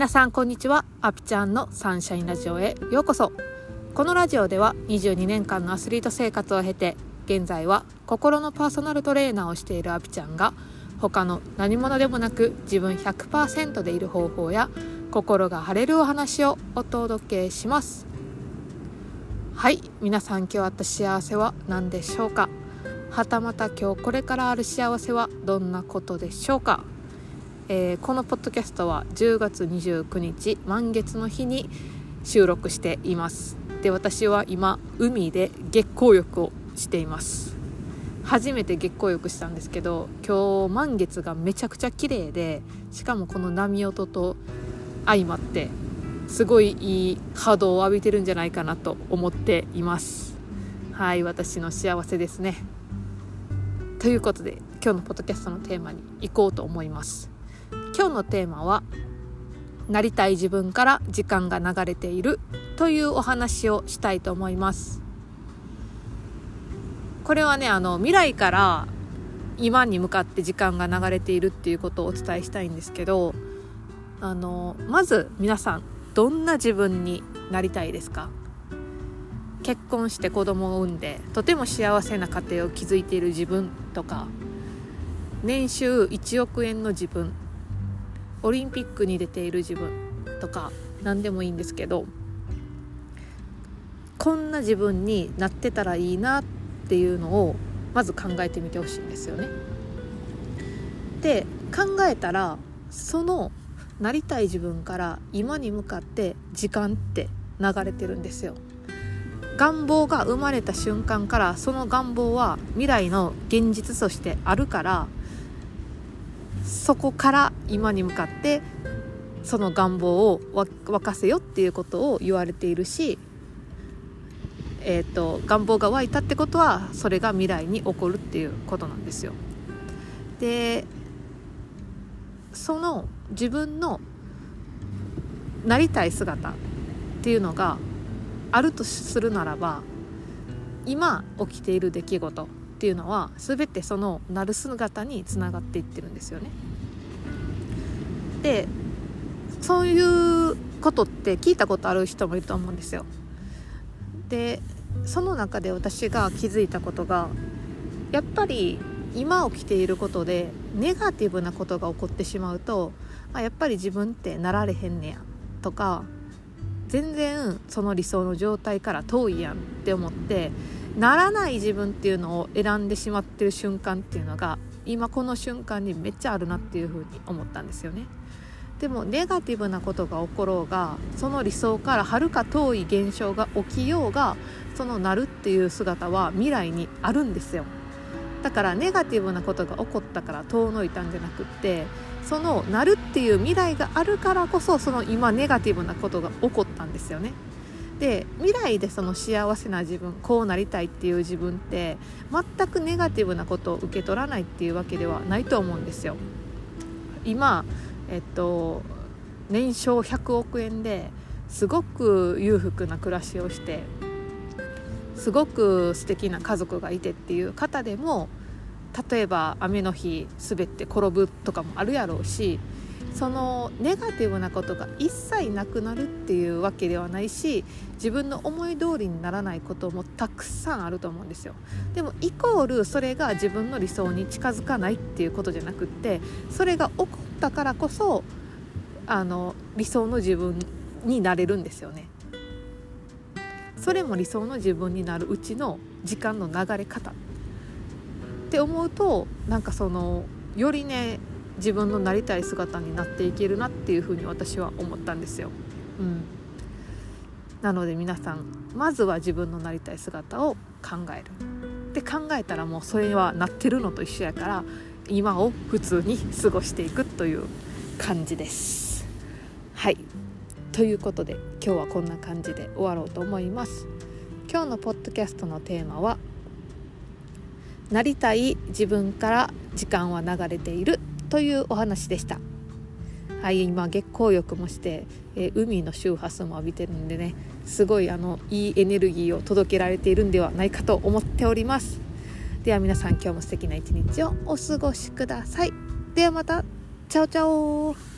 皆さんこんにちは。アピちゃんのサンシャインラジオへ。ようこそ。このラジオでは22年間のアスリート生活を経て現在は心のパーソナルトレーナーをしているアピちゃんが他の何者でもなく自分100%でいる方法や心が晴れるお話をお届けします。はい。皆さん今日あった幸せは何でしょうか？はたまた今日これからある幸せはどんなことでしょうか？えー、このポッドキャストは10月29日満月の日に収録しています。で私は今海で月光浴をしています。初めて月光浴したんですけど今日満月がめちゃくちゃ綺麗でしかもこの波音と相まってすごいいい波動を浴びてるんじゃないかなと思っています。はい私の幸せですね。ということで今日のポッドキャストのテーマに行こうと思います。今日のテーマはなりたい自分から時間が流れているというお話をしたいと思います。これはねあの未来から今に向かって時間が流れているっていうことをお伝えしたいんですけどあのまず皆さんどんな自分になりたいですか？結婚して子供を産んでとても幸せな家庭を築いている自分とか年収1億円の自分オリンピックに出ている自分とか何でもいいんですけどこんな自分になってたらいいなっていうのをまず考えてみてほしいんですよね。で考えたらそのなりたい自分から今に向かって時間って流れてるんですよ。願望が生まれた瞬間からその願望は未来の現実としてあるからそこから今に向かってその願望を沸かせよっていうことを言われているし、えーと、願望が湧いたってことはそれが未来に起こるっていうことなんですよ。でその自分のなりたい姿っていうのがあるとするならば今起きている出来事っていうのは全てそのなる姿につながっていってるんですよね。でそういうことって聞いたことある人もいると思うんですよ。でその中で私が気づいたことがやっぱり今起きていることでネガティブなことが起こってしまうとあやっぱり自分ってなられへんねやとか全然その理想の状態から遠いやんって思ってならない自分っていうのを選んでしまってる瞬間っていうのが今この瞬間にめっちゃあるなっていうふうに思ったんですよね。でもネガティブなことが起ころうがその理想からはるか遠い現象が起きようがそのなるっていう姿は未来にあるんですよだからネガティブなことが起こったから遠のいたんじゃなくってそのなるっていう未来があるからこそその今ネガティブなことが起こったんですよねで未来でその幸せな自分こうなりたいっていう自分って全くネガティブなことを受け取らないっていうわけではないと思うんですよ。今えっと年商100億円ですごく裕福な暮らしをしてすごく素敵な家族がいてっていう方でも例えば雨の日滑って転ぶとかもあるやろうしそのネガティブなことが一切なくなるっていうわけではないし自分の思い通りにならないこともたくさんあると思うんですよ。でもイコールそれが自分の理想に近づかないっていうことじゃなくってそれが起こったからこそあの理想の自分になれるんですよね。それも理想の自分になるうちの時間の流れ方って思うとなんかそのよりね自分のなりたい姿になっていけるなっていうふうに私は思ったんですよ。うん、なので皆さんまずは自分のなりたい姿を考える。で考えたらもうそれはなってるのと一緒やから今を普通に過ごしていくという感じです。はいということで今日はこんな感じで終わろうと思います。今日のポッドキャストのテーマはなりたい自分から時間は流れているというお話でした。はい今月光浴もして、えー、海の周波数も浴びてるんでねすごいあのいいエネルギーを届けられているんではないかと思っております。では皆さん今日も素敵な一日をお過ごしください。ではまた。チャオチャオ